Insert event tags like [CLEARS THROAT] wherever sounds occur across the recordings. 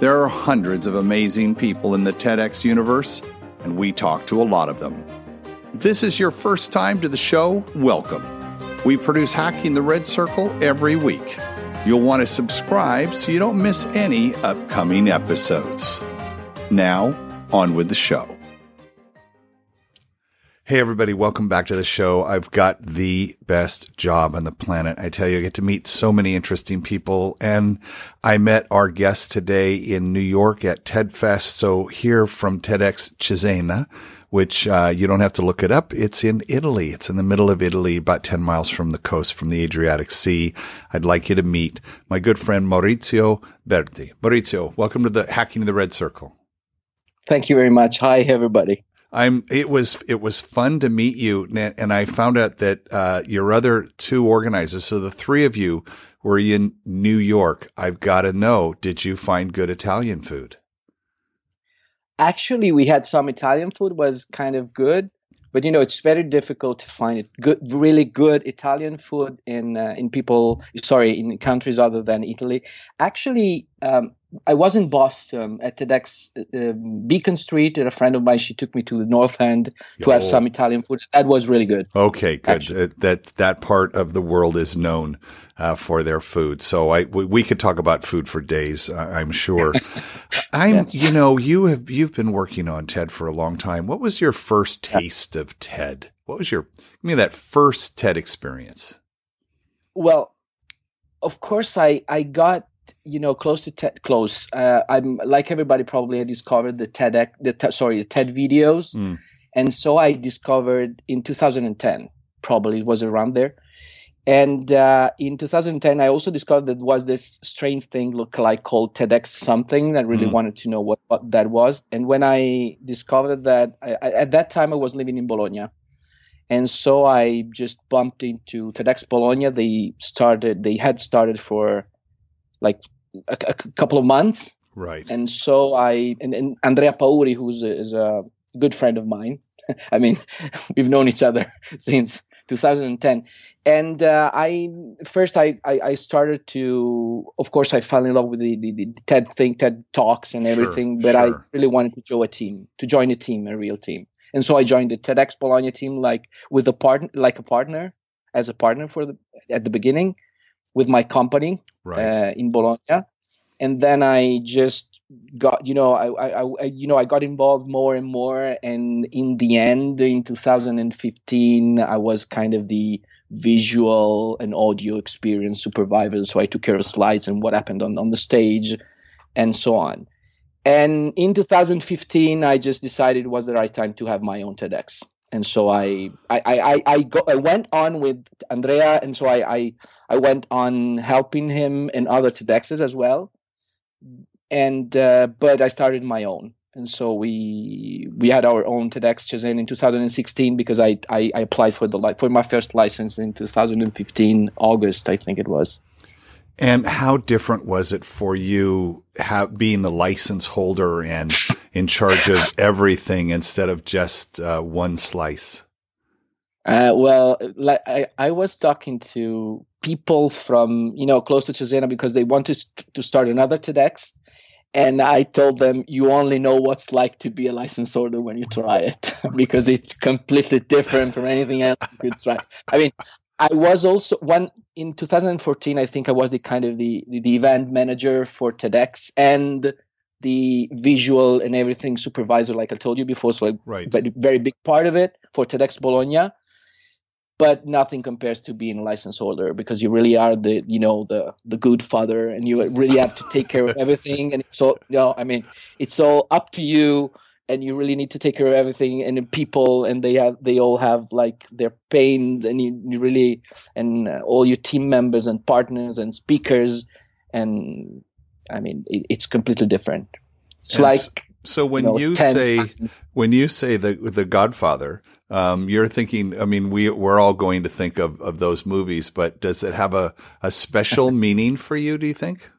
There are hundreds of amazing people in the TEDx universe, and we talk to a lot of them. If this is your first time to the show, welcome. We produce Hacking the Red Circle every week. You'll want to subscribe so you don't miss any upcoming episodes. Now, on with the show. Hey, everybody, welcome back to the show. I've got the best job on the planet. I tell you, I get to meet so many interesting people. And I met our guest today in New York at TEDfest. So here from TEDx Cesena, which uh, you don't have to look it up. It's in Italy. It's in the middle of Italy, about 10 miles from the coast, from the Adriatic Sea. I'd like you to meet my good friend Maurizio Berti. Maurizio, welcome to the Hacking the Red Circle. Thank you very much. Hi, everybody. I'm. It was it was fun to meet you, and I found out that uh, your other two organizers, so the three of you, were in New York. I've got to know: Did you find good Italian food? Actually, we had some Italian food. Was kind of good, but you know it's very difficult to find it good, really good Italian food in uh, in people. Sorry, in countries other than Italy. Actually, um, I was in Boston at TEDx uh, Beacon Street, and a friend of mine she took me to the North End to have some Italian food. That was really good. Okay, good. Uh, that that part of the world is known uh, for their food. So I we, we, could talk about food for days. I'm sure. [LAUGHS] I'm yes. you know you have you've been working on TED for a long time. What was your first taste of TED? What was your give me that first TED experience? Well, of course I I got you know close to TED close. Uh, I'm like everybody probably I discovered the TEDx the sorry the TED videos, mm. and so I discovered in 2010 probably it was around there. And uh, in 2010, I also discovered that was this strange thing look like called TEDx something. I really mm. wanted to know what, what that was. And when I discovered that, I, I, at that time I was living in Bologna, and so I just bumped into TEDx Bologna. They started, they had started for like a, a couple of months. Right. And so I and, and Andrea Pauri, who's a, is a good friend of mine. [LAUGHS] I mean, [LAUGHS] we've known each other [LAUGHS] since 2010. And uh, I first I, I, I started to of course I fell in love with the, the, the TED thing, TED talks and everything, sure, but sure. I really wanted to join a team, to join a team, a real team. And so I joined the TEDx Bologna team like with a partner like a partner, as a partner for the at the beginning with my company right. uh, in Bologna, and then I just got you know I, I, I, you know I got involved more and more, and in the end, in 2015, I was kind of the visual and audio experience supervisor, so I took care of slides and what happened on on the stage, and so on. And in 2015, I just decided it was the right time to have my own TEDx and so I I I I, go, I went on with Andrea, and so I, I I went on helping him in other TEDx's as well, and uh, but I started my own, and so we we had our own TEDx Cesena in 2016 because I, I I applied for the for my first license in 2015 August I think it was. And how different was it for you have, being the license holder and in charge of everything instead of just uh, one slice? Uh, well, like I, I was talking to people from you know close to Cesena because they wanted to start another TEDx, and I told them you only know what's like to be a license holder when you try it [LAUGHS] because it's completely different from anything else you try. I mean, I was also one in 2014. I think I was the kind of the, the, the event manager for TEDx and the visual and everything supervisor, like I told you before. So, right. but very big part of it for TEDx Bologna. But nothing compares to being a license holder because you really are the you know the the good father and you really have to take care of [LAUGHS] everything and so you know I mean it's all up to you and you really need to take care of everything and people and they have they all have like their pains and you, you really and all your team members and partners and speakers and i mean it, it's completely different it's and like So when you, know, you say times. when you say the the Godfather, um, you're thinking. I mean, we we're all going to think of of those movies, but does it have a a special [LAUGHS] meaning for you? Do you think?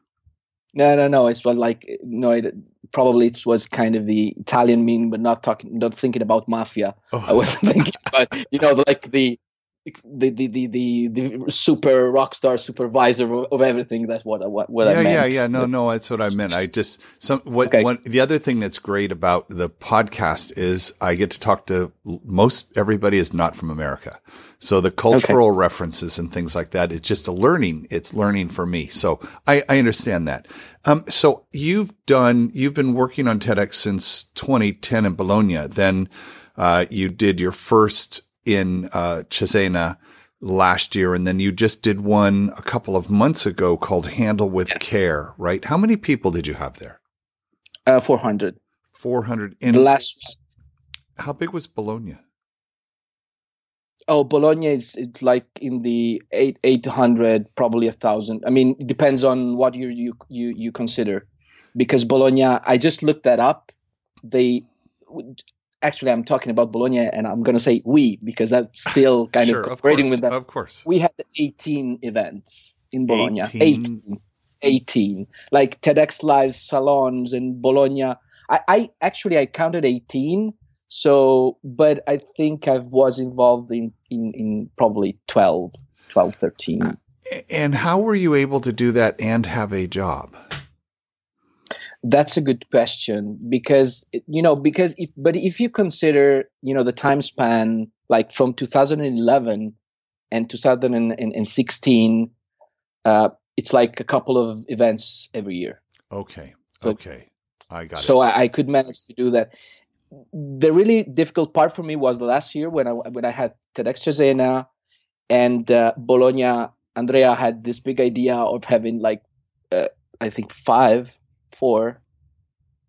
No, no, no. It's like no. It, probably it was kind of the Italian meaning, but not talking, not thinking about mafia. Oh. I was thinking, but you know, like the the the the the, the super rock star supervisor of, of everything. That's what what, what yeah, I meant. Yeah, yeah, yeah. no, no, that's what I meant. I just some what okay. one the other thing that's great about the podcast is I get to talk to most everybody is not from America. So the cultural okay. references and things like that, it's just a learning. It's learning for me. So I, I understand that. Um, so you've done, you've been working on TEDx since 2010 in Bologna. Then, uh, you did your first in uh, Cesena last year, and then you just did one a couple of months ago called Handle with yes. Care, right? How many people did you have there? Uh, 400. 400. In the last How big was Bologna? Oh, Bologna is it's like in the eight eight hundred, probably a thousand. I mean, it depends on what you you you you consider, because Bologna. I just looked that up. They actually I'm talking about Bologna and I'm going to say we because I'm still kind sure, of cooperating with them. Of course. We had 18 events in Bologna. 18. 18. 18. Like TEDx Live salons in Bologna. I, I actually I counted 18. So, but I think I was involved in, in, in probably 12, 12, 13. And how were you able to do that and have a job? That's a good question because you know because if but if you consider you know the time span like from 2011 and 2016, uh, it's like a couple of events every year. Okay. Okay. I got so it. So I, I, could manage to do that. The really difficult part for me was the last year when I when I had TEDx Cesena and uh, Bologna. Andrea had this big idea of having like uh, I think five four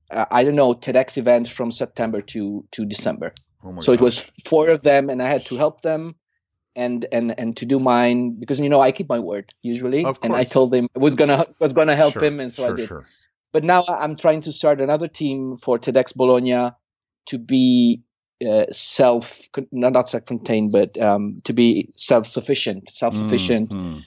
uh, I don't know TEDx events from September to to December. Oh so gosh. it was four of them, and I had to help them and and and to do mine because you know I keep my word usually, and I told him I was gonna was gonna help sure, him, and so sure, I did. Sure. But now I'm trying to start another team for TEDx Bologna to be uh, self not, not self-contained, but um, to be self-sufficient, self-sufficient mm-hmm.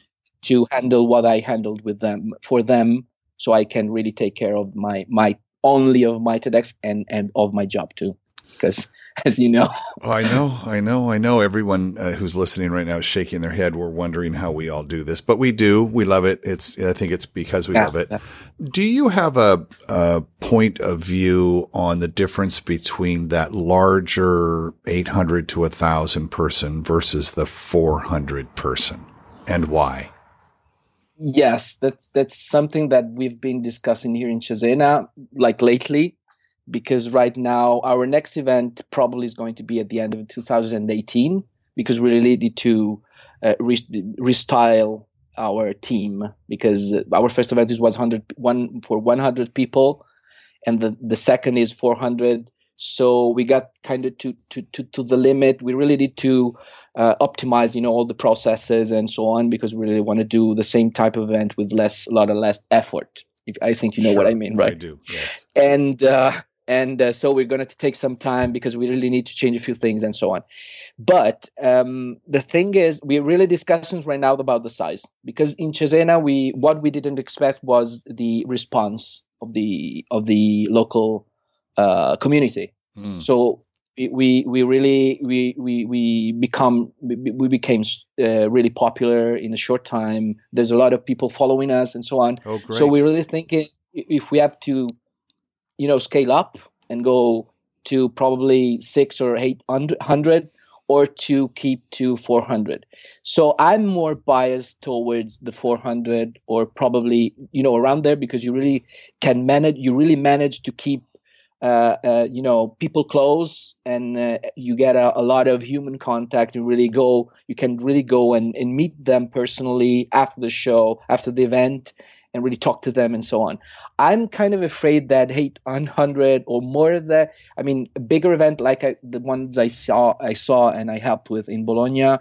to handle what I handled with them for them so I can really take care of my my only of my TEDx and and of my job too, because [LAUGHS] as you know, oh, I know, I know, I know. Everyone uh, who's listening right now is shaking their head. We're wondering how we all do this, but we do. We love it. It's I think it's because we yeah, love it. Yeah. Do you have a, a point of view on the difference between that larger 800 to a thousand person versus the 400 person, and why? Yes, that's that's something that we've been discussing here in Cesena, like lately, because right now our next event probably is going to be at the end of 2018 because we really need to uh, re- restyle our team because our first event is 100 one for 100 people and the the second is 400 so we got kind of to, to, to, to the limit. We really need to uh, optimize, you know, all the processes and so on because we really want to do the same type of event with less, a lot of less effort. If, I think you know sure, what I mean, right? I do. Yes. And uh, and uh, so we're going to take some time because we really need to change a few things and so on. But um, the thing is, we're really discussing right now about the size because in Cesena, we what we didn't expect was the response of the of the local uh, community. Mm. So we we really we we we become we became uh, really popular in a short time. There's a lot of people following us and so on. Oh, so we're really thinking if we have to, you know, scale up and go to probably six or eight hundred, or to keep to 400. So I'm more biased towards the 400 or probably you know around there because you really can manage. You really manage to keep uh, uh, you know people close and uh, you get a, a, lot of human contact you really go you can really go and, and meet them personally after the show after the event and really talk to them and so on. I'm kind of afraid that 800 or more of that i mean a bigger event like I, the ones i saw i saw and i helped with in bologna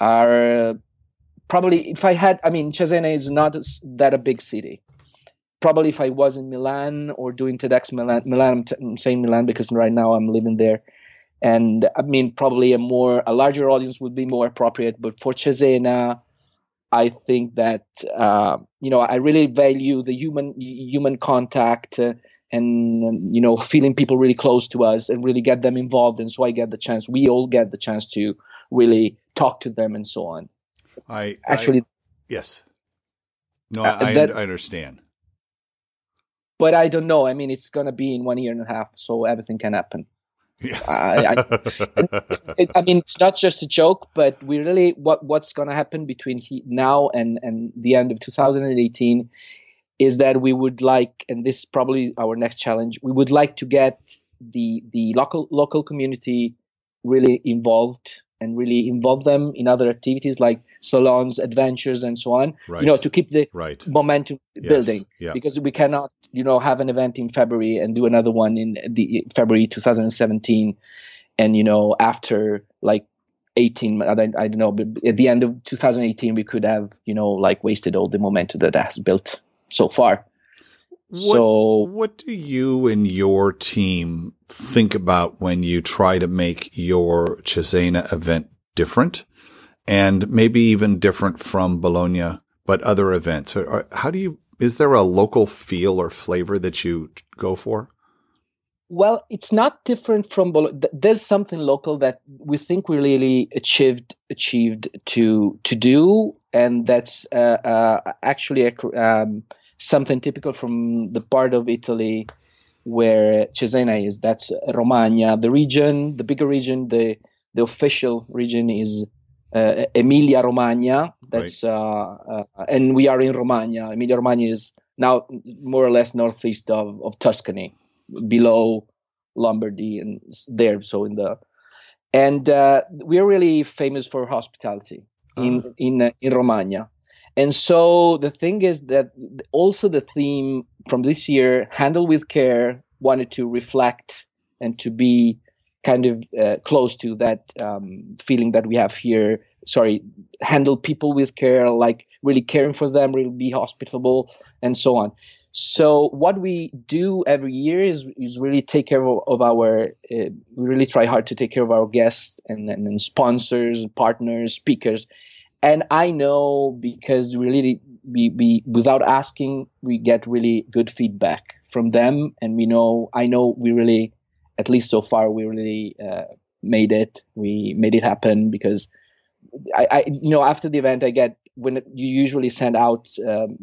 are probably if i had i mean cesena is not that a big city probably if I was in Milan or doing TEDx Milan, Milan I'm, t- I'm saying Milan because right now I'm living there, and I mean probably a more a larger audience would be more appropriate. But for Cesena, I think that uh, you know I really value the human human contact. Uh, and you know feeling people really close to us and really get them involved and so i get the chance we all get the chance to really talk to them and so on i actually I, yes no uh, I, that, I understand but I don't know. I mean, it's going to be in one year and a half, so everything can happen. Yeah. I, I, I, mean, it's not just a joke, but we really what what's going to happen between he, now and and the end of 2018 is that we would like, and this is probably our next challenge. We would like to get the the local local community really involved and really involve them in other activities like salons, adventures, and so on. Right. You know, to keep the right. momentum yes. building. Yeah. Because we cannot, you know, have an event in February and do another one in the February 2017, and you know, after like 18, I, I don't know, but at the end of 2018, we could have, you know, like wasted all the momentum that has built so far. What, so, what do you and your team think about when you try to make your Cesena event different and maybe even different from Bologna, but other events? How do you, is there a local feel or flavor that you go for? Well, it's not different from Bologna. There's something local that we think we really achieved achieved to to do, and that's uh, uh, actually a, um, something typical from the part of Italy where Cesena is. That's Romagna. The region, the bigger region, the the official region is uh, Emilia Romagna. That's right. uh, uh, and we are in Romagna. Emilia Romagna is now more or less northeast of, of Tuscany, below Lombardy and there. So in the and uh, we are really famous for hospitality in ah. in uh, in Romagna. And so the thing is that also the theme from this year, Handle with Care, wanted to reflect and to be kind of uh, close to that um, feeling that we have here. Sorry, handle people with care, like really caring for them, really be hospitable, and so on. So what we do every year is is really take care of, of our. Uh, we really try hard to take care of our guests and, and, and sponsors, partners, speakers, and I know because really we, we without asking we get really good feedback from them, and we know I know we really at least so far we really uh, made it. We made it happen because I, I, you know after the event I get when you usually send out um,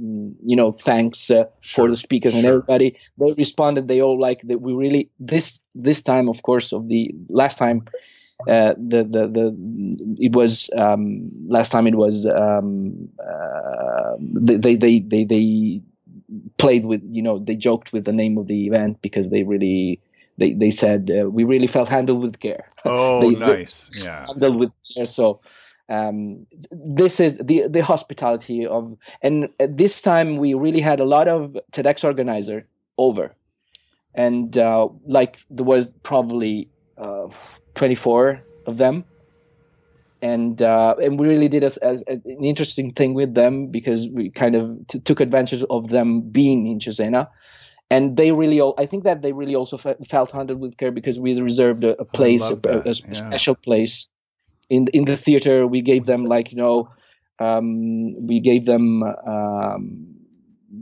you know thanks uh, sure, for the speakers sure. and everybody they responded they all like that we really this this time of course of the last time uh, the the the it was um, last time it was um, uh, they, they they they played with you know they joked with the name of the event because they really they they said uh, we really felt handled with care. Oh, [LAUGHS] they, nice, they yeah, handled with care. So um, this is the the hospitality of, and this time we really had a lot of TEDx organizer over, and uh, like there was probably uh, 24 of them. And uh, and we really did as, as, an interesting thing with them because we kind of t- took advantage of them being in Cesena, and they really I think that they really also fe- felt handled with care because we reserved a, a place a, a, a yeah. special place in in the theater. We gave them like you know um, we gave them um,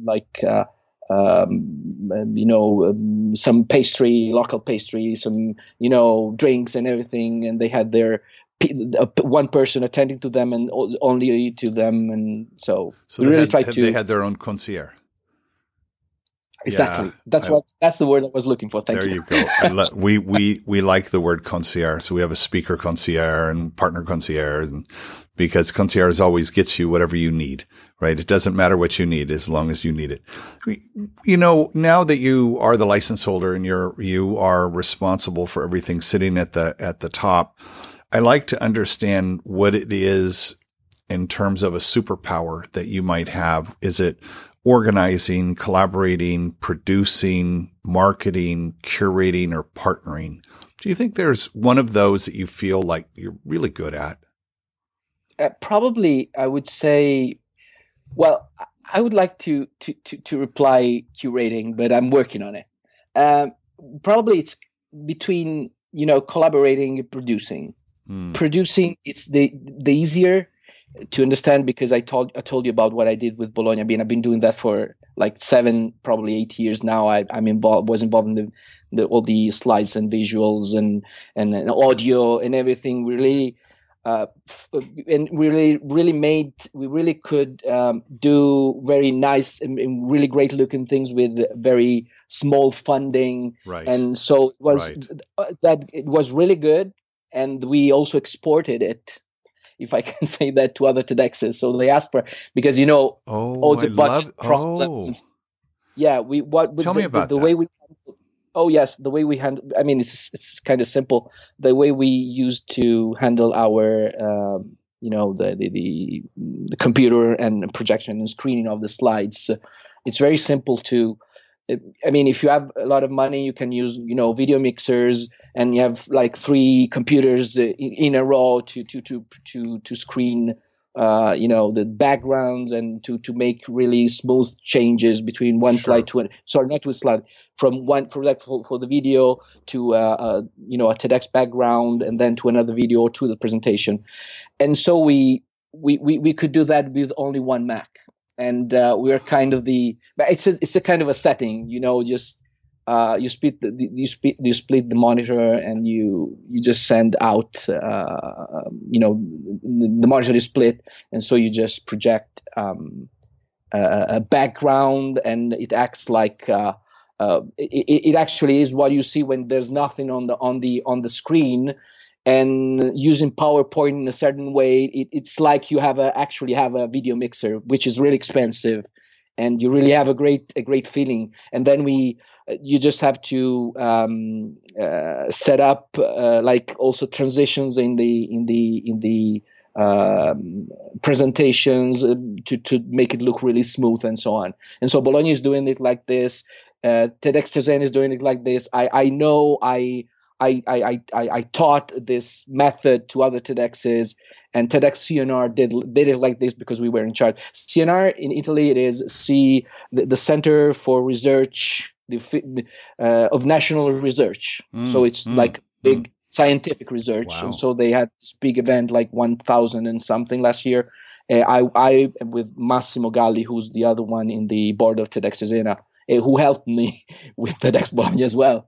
like uh, um, you know, um, some pastry, local pastry, some, you know, drinks and everything. And they had their one person attending to them and only to them. And so, so we really had, tried to. They had their own concierge. Exactly. Yeah, that's I, what. That's the word I was looking for. Thank there you. There you go. we we we like the word concierge. So we have a speaker concierge and partner concierge, and because concierge always gets you whatever you need, right? It doesn't matter what you need as long as you need it. You know, now that you are the license holder and you're, you are responsible for everything sitting at the, at the top, I like to understand what it is in terms of a superpower that you might have. Is it organizing, collaborating, producing, marketing, curating, or partnering? Do you think there's one of those that you feel like you're really good at? uh, probably I would say, well, I would like to to to, to reply curating, but I'm working on it. Um, probably it's between you know collaborating and producing. Mm. Producing it's the the easier to understand because I told I told you about what I did with Bologna. I mean, I've been doing that for like seven, probably eight years now. I, I'm involved, was involved in the, the, all the slides and visuals and, and, and audio and everything. Really, uh, and really, really made we really could um, do very nice and, and, really great looking things with very small funding. Right. And so it was right. that it was really good, and we also exported it if I [LAUGHS] can say that to other TEDx's. So they asked for because you know oh, all the I budget love, problems. Oh. Yeah, we what tell the, me about the, the way we. Oh yes, the way we handle. I mean, it's it's kind of simple. The way we used to handle our, um, you know, the, the, the the computer and projection and screening of the slides. It's very simple to I mean, if you have a lot of money, you can use, you know, video mixers, and you have like three computers in, in a row to to to to to screen, uh, you know, the backgrounds and to to make really smooth changes between one sure. slide to an sorry, not to a slide from one for like for, for the video to uh, uh, you know a TEDx background and then to another video to the presentation, and so we we we we could do that with only one Mac and uh, we're kind of the it's a, it's a kind of a setting you know just uh, you split the, you split you split the monitor and you you just send out uh, you know the monitor is split. And so you just project um, a, a, background and it acts like uh, uh, it, it actually is what you see when there's nothing on the on the on the screen. And using PowerPoint in a certain way, it, it's like you have a, actually have a video mixer, which is really expensive, and you really have a great a great feeling. And then we, you just have to um, uh, set up uh, like also transitions in the in the in the um, presentations uh, to to make it look really smooth and so on. And so Bologna is doing it like this. Uh, TEDx Cesena is doing it like this. I I know I I, I, I, I taught this method to other TEDx's, and TEDx CNR did did it like this because we were in charge. CNR in Italy, it is C the, the Center for Research the, uh, of National Research. Mm, so it's mm, like big mm. scientific research, wow. and so they had this big event like 1,000 and something last year. Uh, I I with Massimo Galli, who's the other one in the board of TEDx Cesena, uh, who helped me [LAUGHS] with TEDx Bologna as well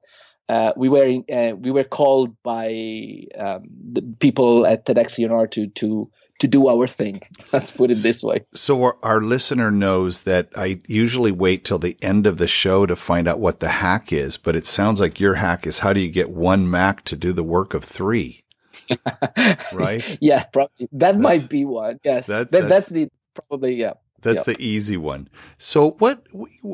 uh, we were in, uh, we were called by um, the people at TEDx CNR to to to do our thing. [LAUGHS] Let's put it this way. So our, our, listener knows that I usually wait till the end of the show to find out what the hack is, but it sounds like your hack is how do you get one Mac to do the work of three? [LAUGHS] right? Yeah, probably that that's, might be one. Yes, that, that, that's, that's the probably yeah. That's yep. the easy one. So what,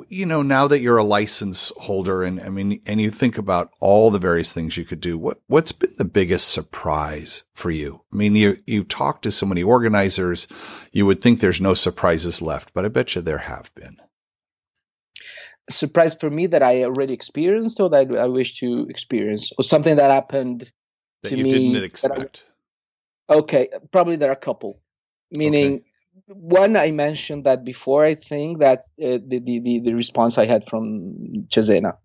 you know, now that you're a license holder and I mean, and you think about all the various things you could do, what, what's been the biggest surprise for you? I mean, you, you talk to so many organizers, you would think there's no surprises left, but I bet you there have been. Surprise for me that I already experienced or that I wish to experience or something that happened that to you me didn't expect. I, okay. Probably there are a couple, meaning, okay one I mentioned that before. I think that uh, the, the, the response I had from Cesena,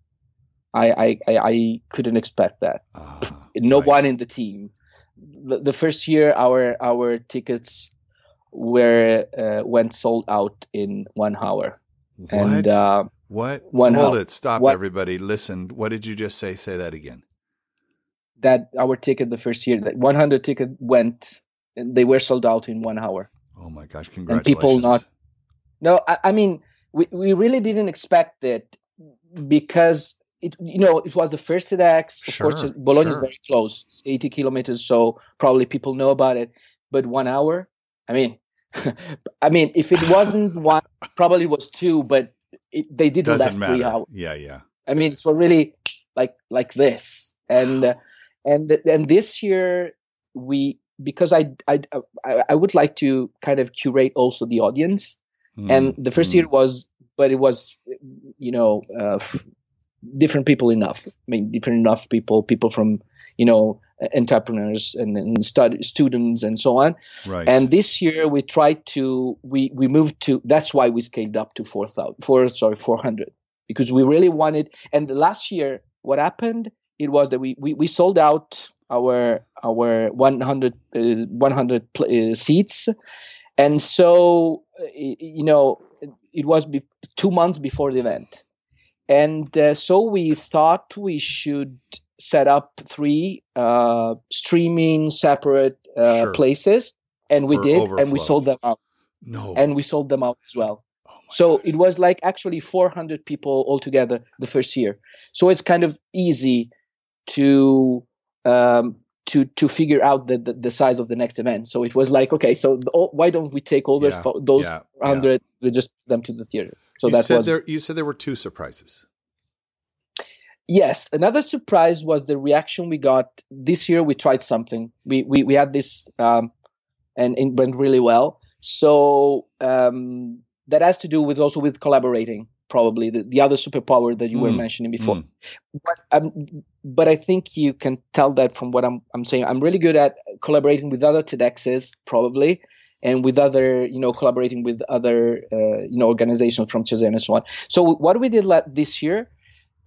I I, I couldn't expect that. Uh, no right. one in the team. The, the, first year, our our tickets were uh, went sold out in one hour. What? And, uh, what? One Hold hour. it. Stop, what? everybody. Listen. What did you just say? Say that again. That our ticket the first year, that 100 ticket went, and they were sold out in one hour. Oh my gosh! Congratulations. And people not. No, I, I mean we we really didn't expect it because it you know it was the first TEDx. Of sure, course, Bologna sure. is very close, it's 80 kilometers, so probably people know about it. But one hour, I mean, [LAUGHS] I mean, if it wasn't one, probably was two, but it, they didn't Doesn't last matter. three hours. Yeah, yeah. I mean, it's really like like this, and uh, and and this year we because I, I I would like to kind of curate also the audience. Mm, and the first mm. year was, but it was, you know, uh, different people enough. I mean, different enough people, people from, you know, entrepreneurs and, and stud- students and so on. Right. And this year we tried to we we moved to that's why we scaled up to 4,000 four sorry 400 because we really wanted and the last year what happened it was that we we, we sold out our our 100 uh, 100 uh, seats and so uh, you know it was be- 2 months before the event and uh, so we thought we should set up three uh, streaming separate uh, Sure. places, and we did, and we sold them out, no. and we sold them out as well. Oh So it was like actually 400 people altogether the first year. So it's kind of easy to um, to to figure out the, the the size of the next event. So it was like, okay, so the, oh, why don't we take all those Yeah, fo- those yeah, yeah. 100 we just put them to the theater. So you that said was there. You said there were two surprises. Yes, another surprise was the reaction we got this year. We tried something. We we, we had this, um, and it went really well. So um, that has to do with also with collaborating. Probably the, the other superpower that you were Mm, mentioning before. mm. But um, but I think you can tell that from what I'm I'm saying. I'm really good at collaborating with other TEDx's probably, and with other you know collaborating with other uh, you know organizations from Cesena and so on. So what we did la- this year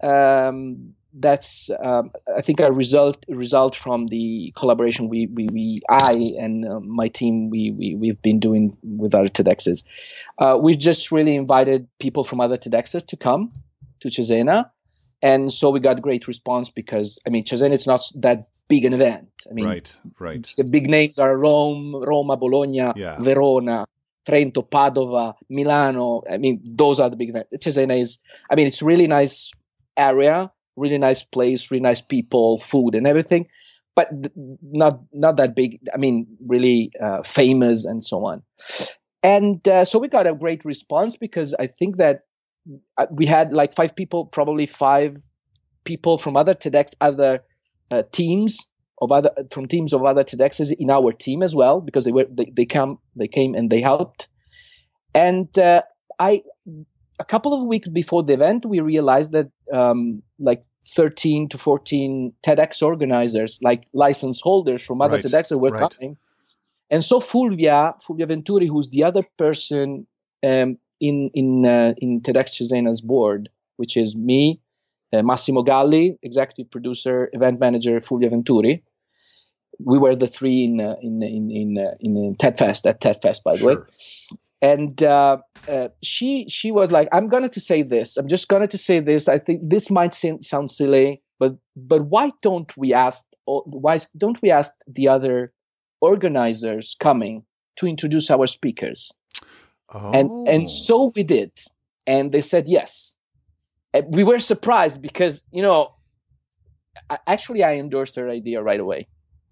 um, that's um, I think a result result from the collaboration we we, we I and uh, my team we, we we've been doing with other TEDx's. Uh, we just really invited people from other TEDx's to come to Cesena, and so we got great response because I mean Cesena is not that big an event. I mean right. Right. the big names are Rome, Roma, Bologna, Yeah. Verona, Trento, Padova, Milano. I mean, those are the big events. Cesena is, I mean, it's really nice area, really nice place, really nice people, food, and everything, but not not that big. I mean, really uh, famous and so on. And uh, so we got a great response because I think that uh, we had like five people, probably five people from other TEDx, other uh, teams of other from teams of other TEDx's in our team as well because they were they, they come they came and they helped. And uh, I a couple of weeks before the event we realized that um, like 13 to 14 TEDx organizers like license holders from other Right, TEDx were right. coming. And so Fulvia Fulvia Venturi who's the other person um, in in uh, in TEDx Cesena's board which is me uh, Massimo Galli, executive producer, event manager, Fulvia Venturi. We were the three in uh, in in in, uh, in TED Fest at TED Fest, by the way. And uh, uh, she she was like, "I'm going to say this. I'm just going to say this. I think this might seem, sound silly, but but why don't we ask? Why don't we ask the other organizers coming to introduce our speakers?" Oh. and and so we did and they said yes And we were surprised because you know actually i endorsed her idea right away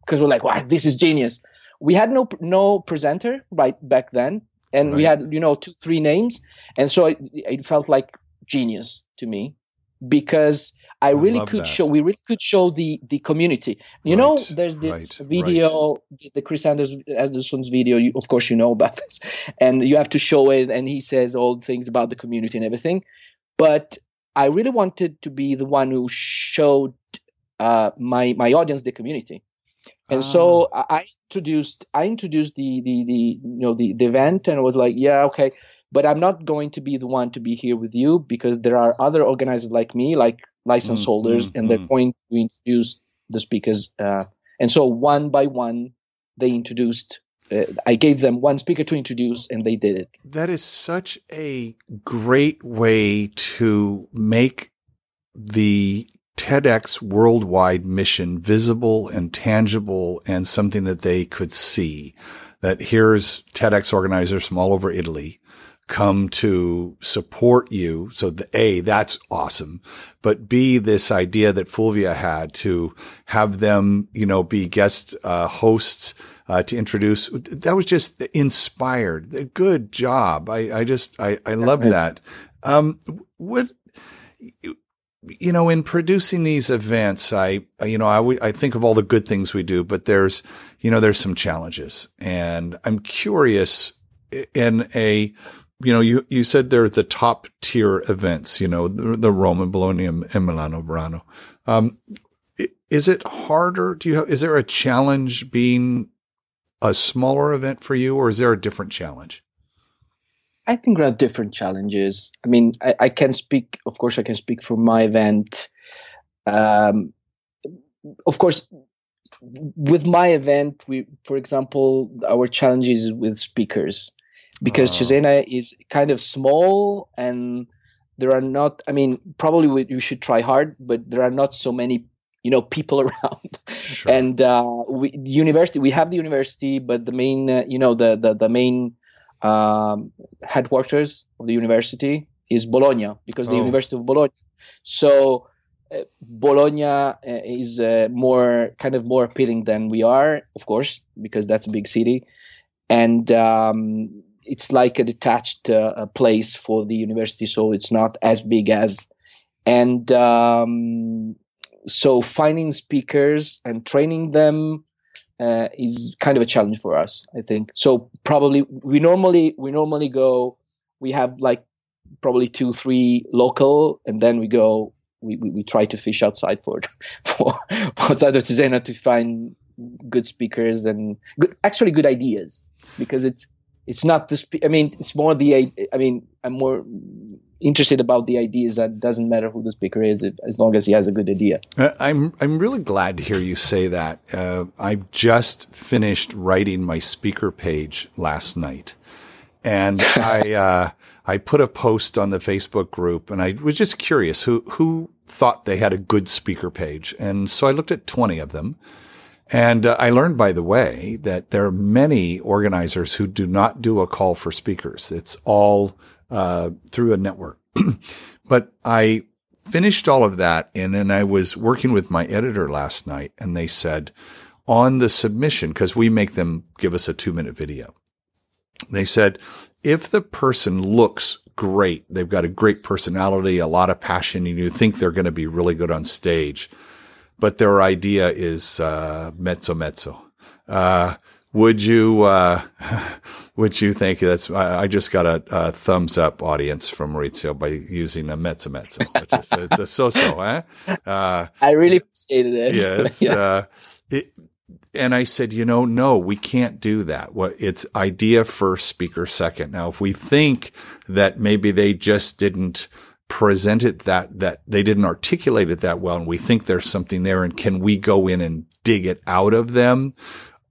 because we're like wow this is genius we had no no presenter right back then and we had you know two three names and so it, it felt like genius to me because I I really could that. show we really could show the the community. You know, there's this right, video, the Chris Anders, Anderson's video. You, of course, you know about this, and you have to show it, and he says all things about the community and everything. But I really wanted to be the one who showed uh, my my audience the community, and so Ah. I I introduced I introduced the the the you know the, the event, and I was like, yeah, okay, but I'm not going to be the one to be here with you because there are other organizers like me, like license Mm, holders, mm, and they're mm. going to introduce the speakers. Uh, and so one by one, they introduced. Uh, I gave them one speaker to introduce, and they did it. That is such a great way to make the TEDx worldwide mission visible and tangible and something that they could see. That here's TEDx organizers from all over Italy come to support you. So the A, that's awesome. But B, this idea that Fulvia had to have them, you know, be guest uh, hosts uh, to introduce. That was just inspired. Good job. I, I just, I, I love that. Um, what, you know, in producing these events, I, you know, I, I think of all the good things we do, but there's, you know, there's some challenges and I'm curious in a, you know, you, you said they're the top tier events, you know, the, the Rome and Bologna and Milano Verona. Um, is it harder? Do you have, is there a challenge being a smaller event for you, or is there a different challenge? I think there are different challenges. I mean, I, I can speak, of course, I can speak for my event. Um, of course, with my event, we, for example, our challenges with speakers because oh. Is kind of small and there are not. I mean, probably we, you should try hard, but there are not so many you know people [LAUGHS] around sure. and uh, we university we have the university but the main uh, you know the the, the main um, headquarters of the university is bologna because the oh. university of bologna so uh, bologna uh, is uh, more kind of more appealing than we are of course because that's a big city and um, it's like a detached uh, place for the university so it's not as big as and um, so finding speakers and training them uh, is kind of a challenge for us, I think. So probably we normally we normally go. We have like probably two, three local, and then we go. We, we, we try to fish outside for [LAUGHS] for outside of Cesena to find good speakers and good actually good ideas because it's it's not the I mean it's more the I mean I'm more interested about the ideas that doesn't matter who the speaker is as long as he has a good idea. Uh, I'm I'm really glad to hear you say that. Uh, I've just finished writing my speaker page last night, and [LAUGHS] I uh, I put a post on the Facebook group, and I was just curious who who thought they had a good speaker page, and so I looked at 20 of them. And uh, I learned, by the way, that there are many organizers who do not do a call for speakers. It's all uh, through a network. [CLEARS THROAT] but I finished all of that and then I was working with my editor last night and they said on the submission, because we make them give us a two minute video. They said, if the person looks great, they've got a great personality, a lot of passion, and you think they're going to be really good on stage, but their idea is, uh, mezzo mezzo. Uh, would you, uh, [LAUGHS] would you think that's, I, I just got a, a, thumbs up audience from Maurizio by using a mezzo mezzo, which is, it's a so-so, [LAUGHS] eh? Uh, I really appreciated it. Yes. [LAUGHS] yeah. uh, it, and I said, you know, no, we can't do that. What it's idea first, speaker second. Now, if we think that maybe they just didn't present it that, that they didn't articulate it that well, and we think there's something there, and can we go in and dig it out of them?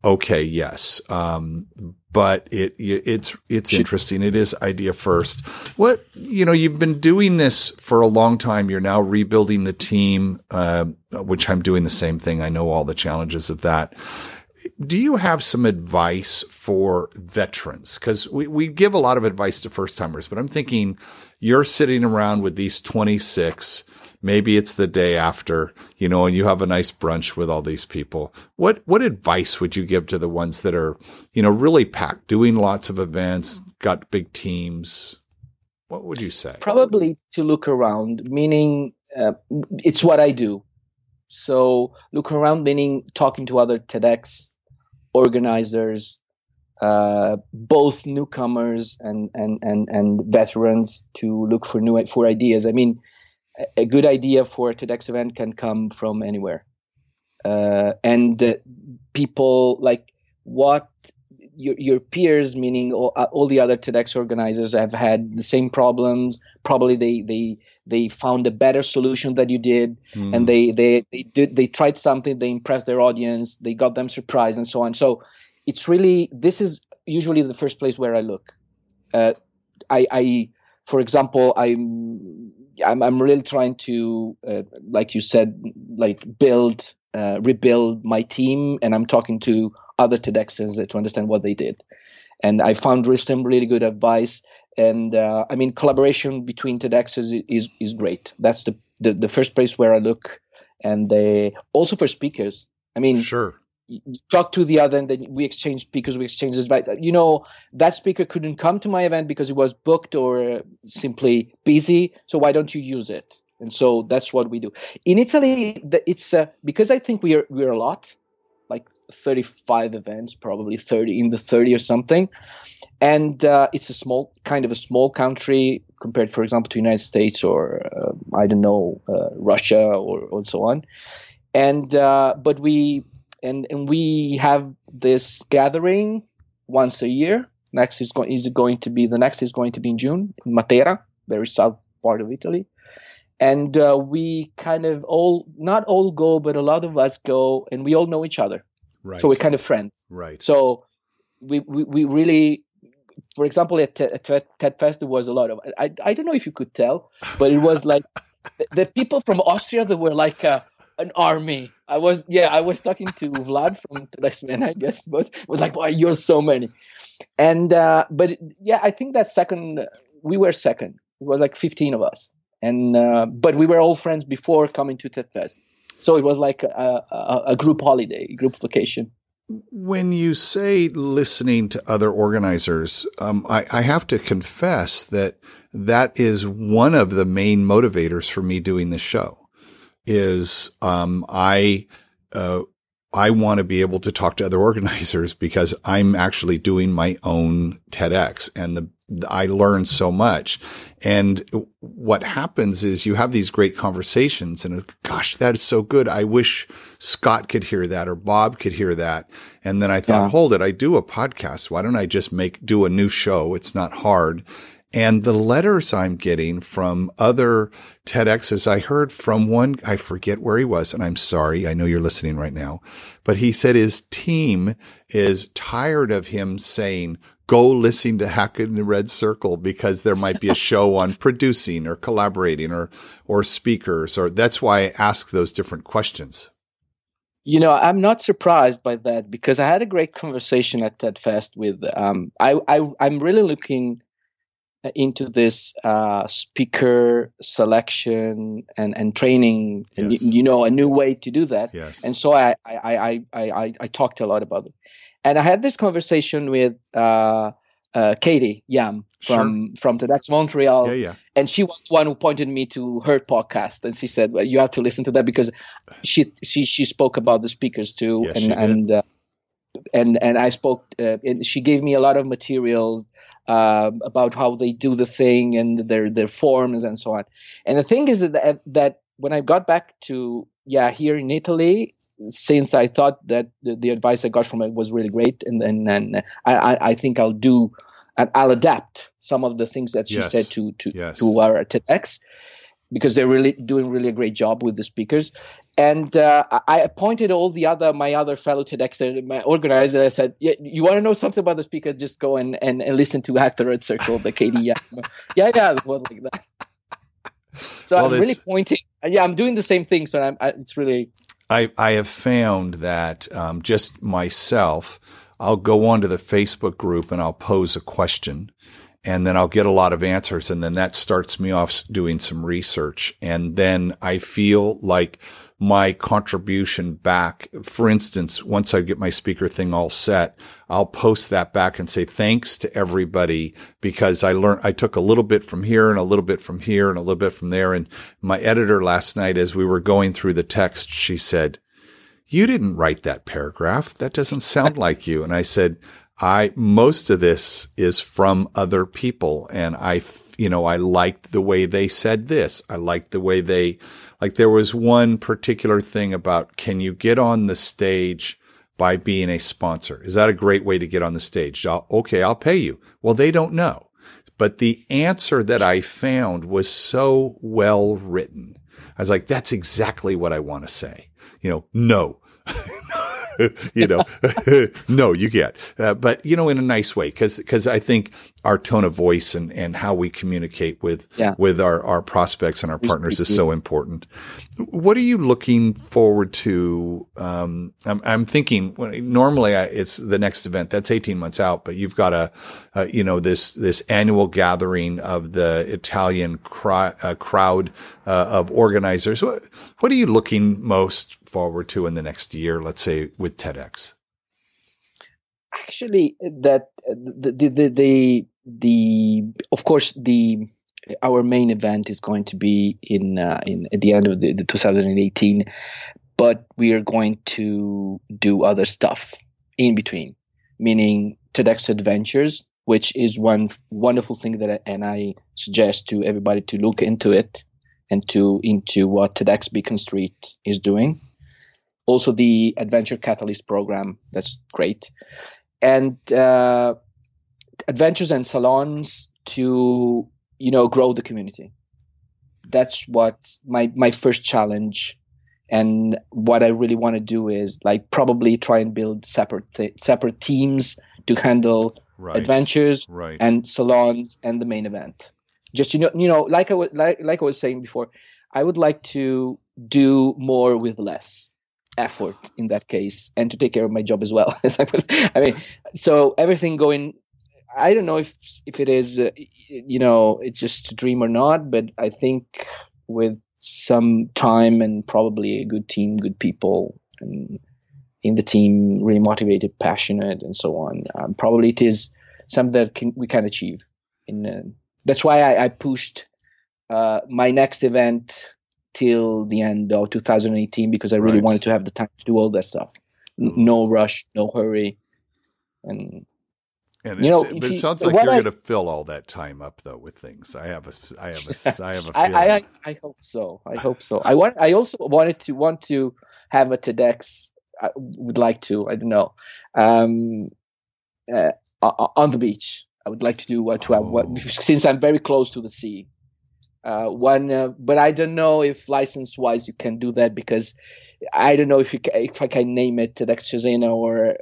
okay, yes. Um, but it, it's, it's interesting. It is idea first. What, you know, you've been doing this for a long time. You're now rebuilding the team, uh, which I'm doing the same thing. I know all the challenges of that. Do you have some advice for veterans? Cause we, we give a lot of advice to first timers, but I'm thinking you're sitting around with these 26 Maybe it's the day after, you know, and you have a nice brunch with all these people. What, what advice would you give to the ones that are, you know, really packed, doing lots of events, got big teams? What would you say? Probably to look around, meaning uh, it's what I do. So look around, meaning talking to other TEDx organizers, uh, both newcomers and, and, and, and veterans to look for new for ideas. I mean, a good idea for a TEDx event can come from anywhere. Uh, and uh, people like what your, your peers, meaning all, uh, all, the other TEDx organizers, have had the same problems. Probably they they they found a better solution that you did, mm. and they they they did they tried something, they impressed their audience, they got them surprised, and so on. So it's really this is usually the first place where I look. Uh, I, I for example, I'm I'm, I'm really trying to, uh, like you said, like build, uh, rebuild my team, and I'm talking to other TEDxers to understand what they did. And I found some really good advice. And uh, I mean, collaboration between TEDxers is, is, great. That's the, the, the first place where I look. And they also for speakers. I mean, sure talk to the other and then we exchange speakers we exchange advice. You know that speaker couldn't come to my event because it was booked or simply busy so why don't you use it? And so that's what we do. In italy it's uh, because i think we're we're a lot like 35 events probably 30 in the 30 or something. And uh, it's a small kind of a small country compared for example to united states or uh, i don't know uh, russia or, or so on. And uh, but we and and we have this gathering once a year. Next is going is going to be the next is going to be in June in Matera, very south part of Italy, and uh, we kind of all not all go, but a lot of us go, and we all know each other. Right. So we're kind of friends. right. So we we, we really, for example, at, at TED Fest there was a lot of I I don't know if you could tell, but it was like [LAUGHS] the, the people from Austria that were like. Uh, an army. I was yeah, I was talking to Vlad from TEDx Man, I guess, but was like, "Why you're so many?" And uh, but yeah, I think that second we were second. It was like 15 of us, and uh, but we were all friends before coming to TED Fest, so it was like a, a, a group holiday, group vacation. When you say listening to other organizers, um, I, I have to confess that that is one of the main motivators for me doing this show. Is um, I uh, I want to be able to talk to other [LAUGHS] organizers because I'm actually doing my own TEDx and the, I learn so much. And what happens is you have these great conversations and gosh, that is so good. I wish Scott could hear that or Bob could hear that. And then I thought, Yeah. hold it. I do a podcast. Why don't I just make, do a new show? It's not hard. And the letters I'm getting from other TEDx's, I heard from one, I forget where he was, and I'm sorry, I know you're listening right now, but he said his team is tired of him saying, go listen to Hacking the Red Circle because there might be a show [LAUGHS] on producing or collaborating or, or speakers, or that's why I ask those different questions. You know, I'm not surprised by that because I had a great conversation at TED Fest with. Um, I, I I'm really looking into this uh, speaker selection and and training, and Yes. you, you know, a new way to do that. Yes. And so I I, I, I, I, I talked a lot about it. And I had this conversation with uh, uh, Katie Yam from from TEDx Montreal, yeah, yeah. and she was the one who pointed me to her podcast, and she said well, you have to listen to that because she she she spoke about the speakers too, Yes, and and uh, and and I spoke, uh, and she gave me a lot of material um about how they do the thing and their their forms and so on. And the thing is that that when I got back to yeah here in Italy, since I thought that the, the advice I got from it was really great, and and, and I, I I think I'll do. and I'll adapt some of the things that she Yes. said to to, Yes. to our TEDx because they're really doing really a great job with the speakers. And uh, I appointed all the other my other fellow TEDx my organizer. I said, "Yeah, you want to know something about the speaker? Just go and, and, and listen to Hack the Red Circle, the KD." yeah, [LAUGHS] yeah, yeah, it was like that. So Well, I'm really pointing. Yeah, I'm doing the same thing. So I'm, I, it's really I, I have found that um, just myself, I'll go onto the Facebook group and I'll pose a question and then I'll get a lot of answers. And then that starts me off doing some research. And then I feel like my contribution back, for instance, once I get my speaker thing all set, I'll post that back and say thanks to everybody because I learned, I took a little bit from here and a little bit from here and a little bit from there. And my editor last night, as we were going through the text, she said, you didn't write that paragraph. That doesn't sound [LAUGHS] like you. And I said, I, most of this is from other people. And I, you know, I liked the way they said this. I liked the way they, like there was one particular thing about, can you get on the stage by being a sponsor? Is that a great way to get on the stage? I'll, okay, I'll pay you. Well, they don't know. But the answer that I found was so well written. I was like, that's exactly what I want to say. You know, no. [LAUGHS] [LAUGHS] you know, [LAUGHS] no, you get, uh, but you know, in a nice way, because because I think our tone of voice and and how we communicate with Yeah. with our our prospects and our partners is so important. What are you looking forward to? Um, I'm I'm thinking normally I, it's the next event that's 18 months out, but you've got a, uh, you know, this this annual gathering of the Italian cri- uh, crowd uh, of organizers. What what are you looking most forward to in the next year? Let's say with TEDx. actually that the the the the, the of course the our main event is going to be in uh, in at the end of the, the 2018 but we are going to do other stuff in between meaning TEDx adventures which is one wonderful thing that I, and I suggest to everybody to look into it and to into what TEDx Beacon Street is doing also the Adventure Catalyst program. That's great. And uh, adventures and salons to, you know, grow the community. That's what my, my first challenge and what I really want to do is like probably try and build separate th- separate teams to handle right. adventures right. and salons and the main event. Just you know, you know, like I was like like I was saying before, I would like to do more with less effort in that case, and to take care of my job as well. [LAUGHS] I mean, so everything going. I don't know if if it is, uh, you know, it's just a dream or not, but I think with some time and probably a good team, good people, and in the team, really motivated, passionate, and so on. Um, probably it is something that can, we can achieve. In uh, that's why I, I pushed uh, my next event till the end of 2018 because I really right. wanted to have the time to do all that stuff. Mm-hmm. No rush, no hurry, and and you know, but it sounds like you're going to fill all that time up though with things. I have a, I have a, I have a. [LAUGHS] I, I, I hope so. I hope so. I want. I also wanted to want to have a TEDx. I would like to. I don't know. Um, uh, on the beach. I would like to do what to have what oh. since I'm very close to the sea. Uh, one, uh, but I don't know if license wise you can do that because I don't know if you if I can name it TEDx Cesena or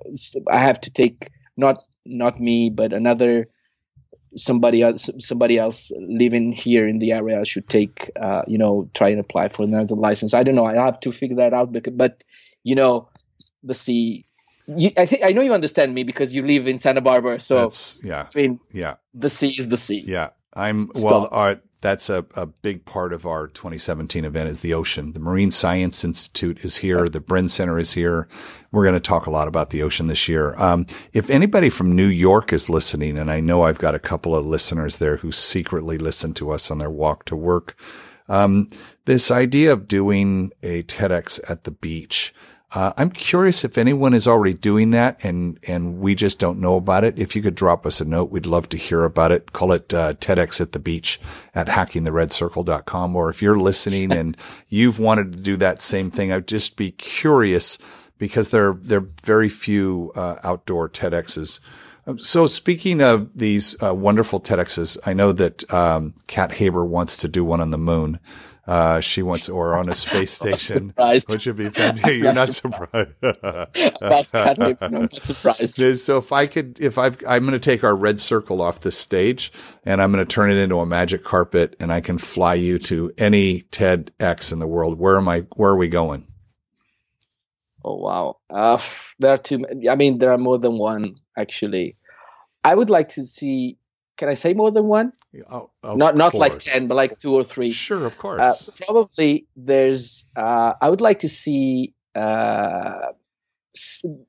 I have to take not not me, but another somebody else somebody else living here in the area should take uh, you know try and apply for another license. I don't know. I have to figure that out. Because, but you know, the sea. You, I think I know you understand me because you live in Santa Barbara. So That's, yeah, I mean, yeah, the sea is the sea. Yeah, I'm Stop. well. Our, that's a, a big part of our 2017 event is the ocean. The Marine Science Institute is here. The Brin Center is here. We're going to talk a lot about the ocean this year. Um, if anybody from New York is listening, and I know I've got a couple of listeners there who secretly listen to us on their walk to work, um, this idea of doing a TEDx at the beach, uh, I'm curious if anyone is already doing that and, and we just don't know about it. If you could drop us a note, we'd love to hear about it. Call it, uh, TEDx at the beach at hackingtheredcircle.com. Or if you're listening and [LAUGHS] you've wanted to do that same thing, I'd just be curious because there, there are very few, uh, outdoor TEDx's. Um, so speaking of these, uh, wonderful TEDx's, I know that, um, Kat Haber wants to do one on the moon. Uh, she wants, or on a [LAUGHS] space station, which would be fantastic. [LAUGHS] You're not surprised. That's not surprised. [LAUGHS] So if I could, if I've, I'm going to take our red circle off the stage and I'm going to turn it into a magic carpet and I can fly you to any TEDx in the world. Where am I, where are we going? Oh, wow. Uh, there are two, I mean, there are more than one actually. I would like to see can I say more than one? Oh, not not course. like ten, but like two or three. Sure, of uh, course. Uh, probably there's. Uh, I would like to see uh,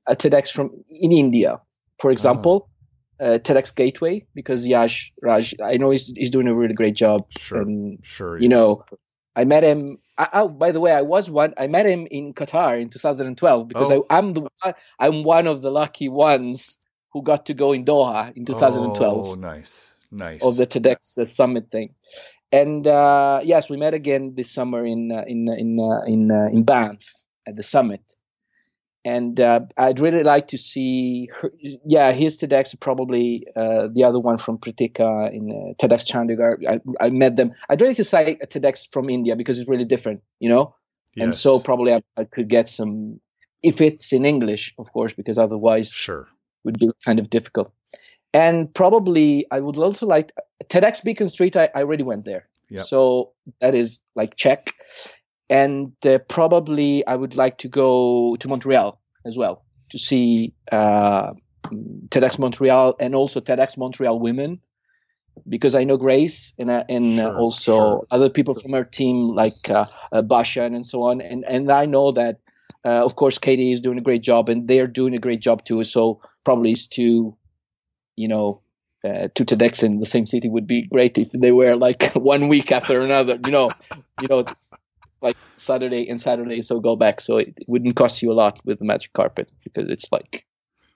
a TEDx from in India, for example, oh. TEDx Gateway, because Yash Raj, I know he's he's doing a really great job. Sure, and, sure. You know, I met him. I, oh, by the way, I was one. I met him in Qatar in 2012 because oh. I, I'm the I'm one of the lucky ones who got to go in Doha in 2012. Oh, nice, nice. Of the TEDx uh, summit thing, and uh, yes, we met again this summer in uh, in uh, in uh, in uh, in Banff at the summit, and I'd really like to see. Her, yeah, his TEDx, probably the other one from Pritika in TEDx Chandigarh. I, I met them. I'd really like to say a TEDx from India because it's really different, you know. Yes. And so probably I, I could get some if it's in English, of course, because otherwise, sure would be kind of difficult. And probably I would also like TEDx Beacon Street. I, I already went there, yep. so that is like check. And uh, probably I would like to go to Montreal as well to see uh, TEDx Montreal and also TEDx Montreal Women because I know Grace and uh, and sure, also sure. other people from our team like uh, uh, Basha and so on, and and I know that uh, of course, Katie is doing a great job, and they're doing a great job too. So probably is two, you know, uh, two TEDx in the same city would be great if they were like [LAUGHS] one week after another. You know, you know, like Saturday and Saturday, so go back. So it, it wouldn't cost you a lot with the magic carpet because it's like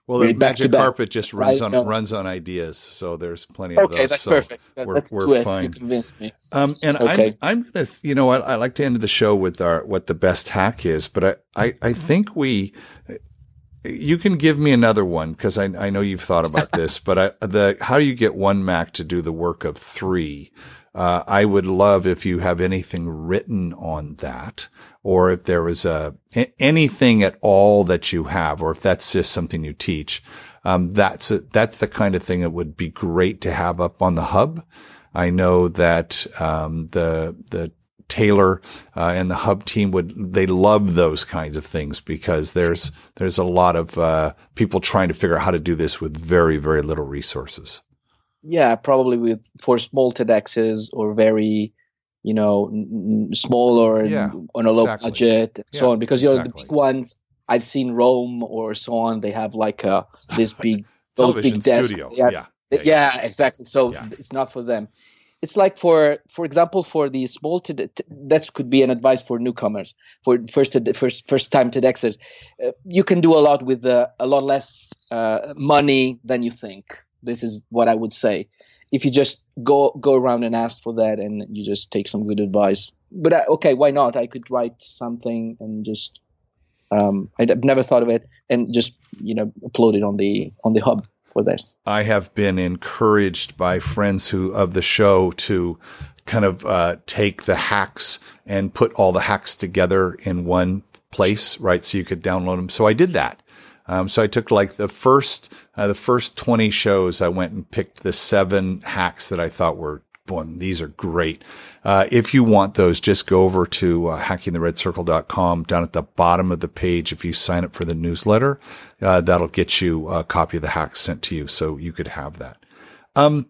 Well, the magic carpet just runs on runs on ideas, so there's plenty of okay, those. that's so perfect. We're, Let's we're fine. You convinced me. Um, and okay. I'm I'm gonna, you know, I, I like to end the show with our what the best hack is, but I I, I think we. You can give me another one because I, I know you've thought about [LAUGHS] this, but I, the how do you get one Mac to do the work of three? Uh, I would love if you have anything written on that or if there was a, anything at all that you have, or if that's just something you teach. Um, that's a, that's the kind of thing that would be great to have up on the hub. I know that um, the the Taylor uh, and the hub team would they love those kinds of things because there's there's a lot of uh, people trying to figure out how to do this with very very little resources. Yeah, probably with for small TEDx's or very you know n- smaller yeah, on a low exactly. budget and yeah, so on because you know exactly. the big ones I've seen Rome or so on they have like a this [LAUGHS] big those big desks studio. Yeah. Yeah, yeah, exactly. So it's not for them it's like for for example for the small TED, that could be an advice for newcomers for first first first time TEDxers. Uh, you can do a lot with uh, a lot less uh, money than you think. This is what I would say. If you just go go around and ask for that, and you just take some good advice. But I, okay, why not? I could write something and just um, I've never thought of it, and just you know upload it on the on the hub for this. I have been encouraged by friends who of the show to kind of uh, take the hacks and put all the hacks together in one place, right? So you could download them. So I did that. Um, so I took like the first, uh, the first 20 shows, I went and picked the seven hacks that I thought were boy, these are great. Uh, if you want those, just go over to uh, hackingtheredcircle.com down at the bottom of the page. If you sign up for the newsletter, uh, that'll get you a copy of the hacks sent to you. So you could have that. Um,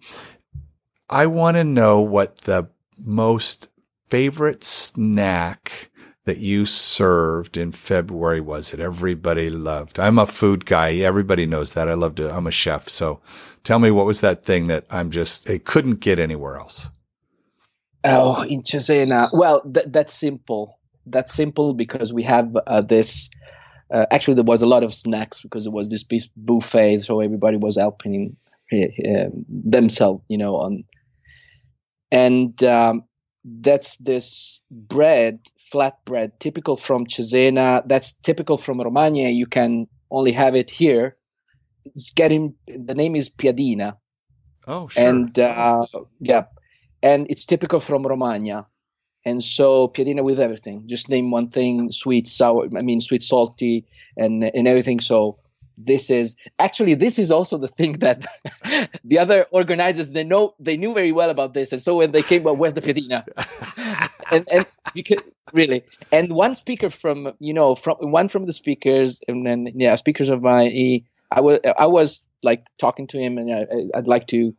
I want to know what the most favorite snack that you served in February was that everybody loved. I'm a food guy. Everybody knows that. I love to, I'm a chef. So tell me what was that thing that I'm just, it couldn't get anywhere else. Oh, in Cesena. Well, th- that's simple. That's simple because we have uh, this. Uh, actually, there was a lot of snacks because it was this buffet, so everybody was helping uh, themselves, you know. On and um, that's this bread, flat bread, typical from Cesena. That's typical from Romagna. You can only have it here. It's getting the name is Piadina. Oh, sure. And uh, yeah, and it's typical from Romagna. And so piadina with everything. Just name one thing: sweet, sour. I mean, sweet, salty, and and everything. So this is actually this is also the thing that [LAUGHS] the other organizers they know they knew very well about this. And so when they came, well, where's the piadina? [LAUGHS] and and because really, and one speaker from you know from one from the speakers, and then yeah, speakers of my I was I was like talking to him, and I, would like to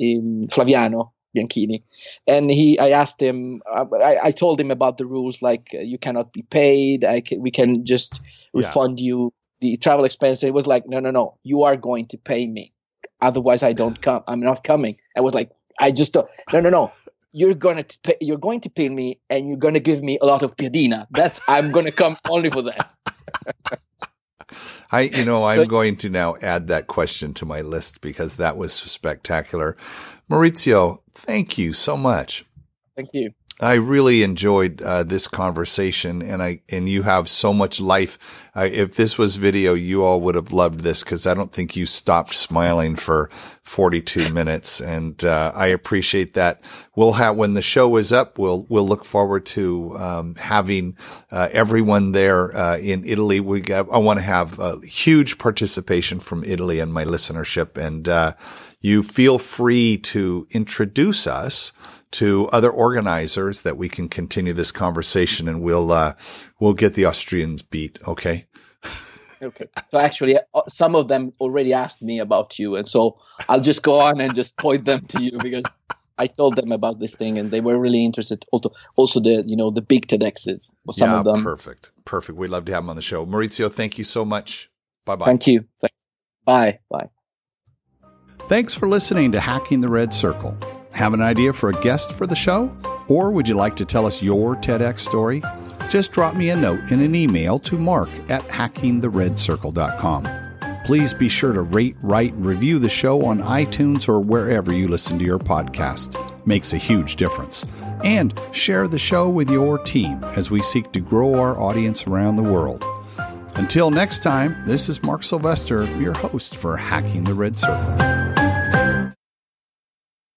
um, Flaviano Bianchini, and he I asked him I, I told him about the rules like uh, you cannot be paid I can, we can just refund yeah. you the travel expense it was like no no no you are going to pay me otherwise I don't come I'm not coming I was like I just don't, no no no you're to pay you're going to pay me and you're to give me a lot of piadina that's I'm to come only for that I, you know, I'm going to now add that question to my list because that was spectacular. Maurizio, thank you so much. Thank you. I really enjoyed uh, this conversation, and I and you have so much life. Uh, if this was video, you all would have loved this because I don't think you stopped smiling for 42 minutes, and uh, I appreciate that. We'll have when the show is up, we'll we'll look forward to um, having uh, everyone there uh, in Italy. We got, I want to have a huge participation from Italy and my listenership, and uh, you feel free to introduce us to other organizers that we can continue this conversation and we'll uh, we'll get the Austrians beat. Okay. [LAUGHS] okay. So actually, uh, some of them already asked me about you, and so I'll just go on and just point them to you because I told them about this thing, and they were really interested. Also, also the you know the big TEDx's. Some yeah, of them. perfect, perfect. We'd love to have them on the show. Maurizio, thank you so much. Bye bye. Thank you. Bye bye. Thanks for listening to Hacking the Red Circle. Have an idea for a guest for the show? Or would you like to tell us your TEDx story? Just drop me a note in an email to mark at hackingtheredcircle.com. Please be sure to rate, write, and review the show on iTunes or wherever you listen to your podcast. Makes a huge difference. And share the show with your team as we seek to grow our audience around the world. Until next time, this is Mark Sylvester, your host for Hacking the Red Circle.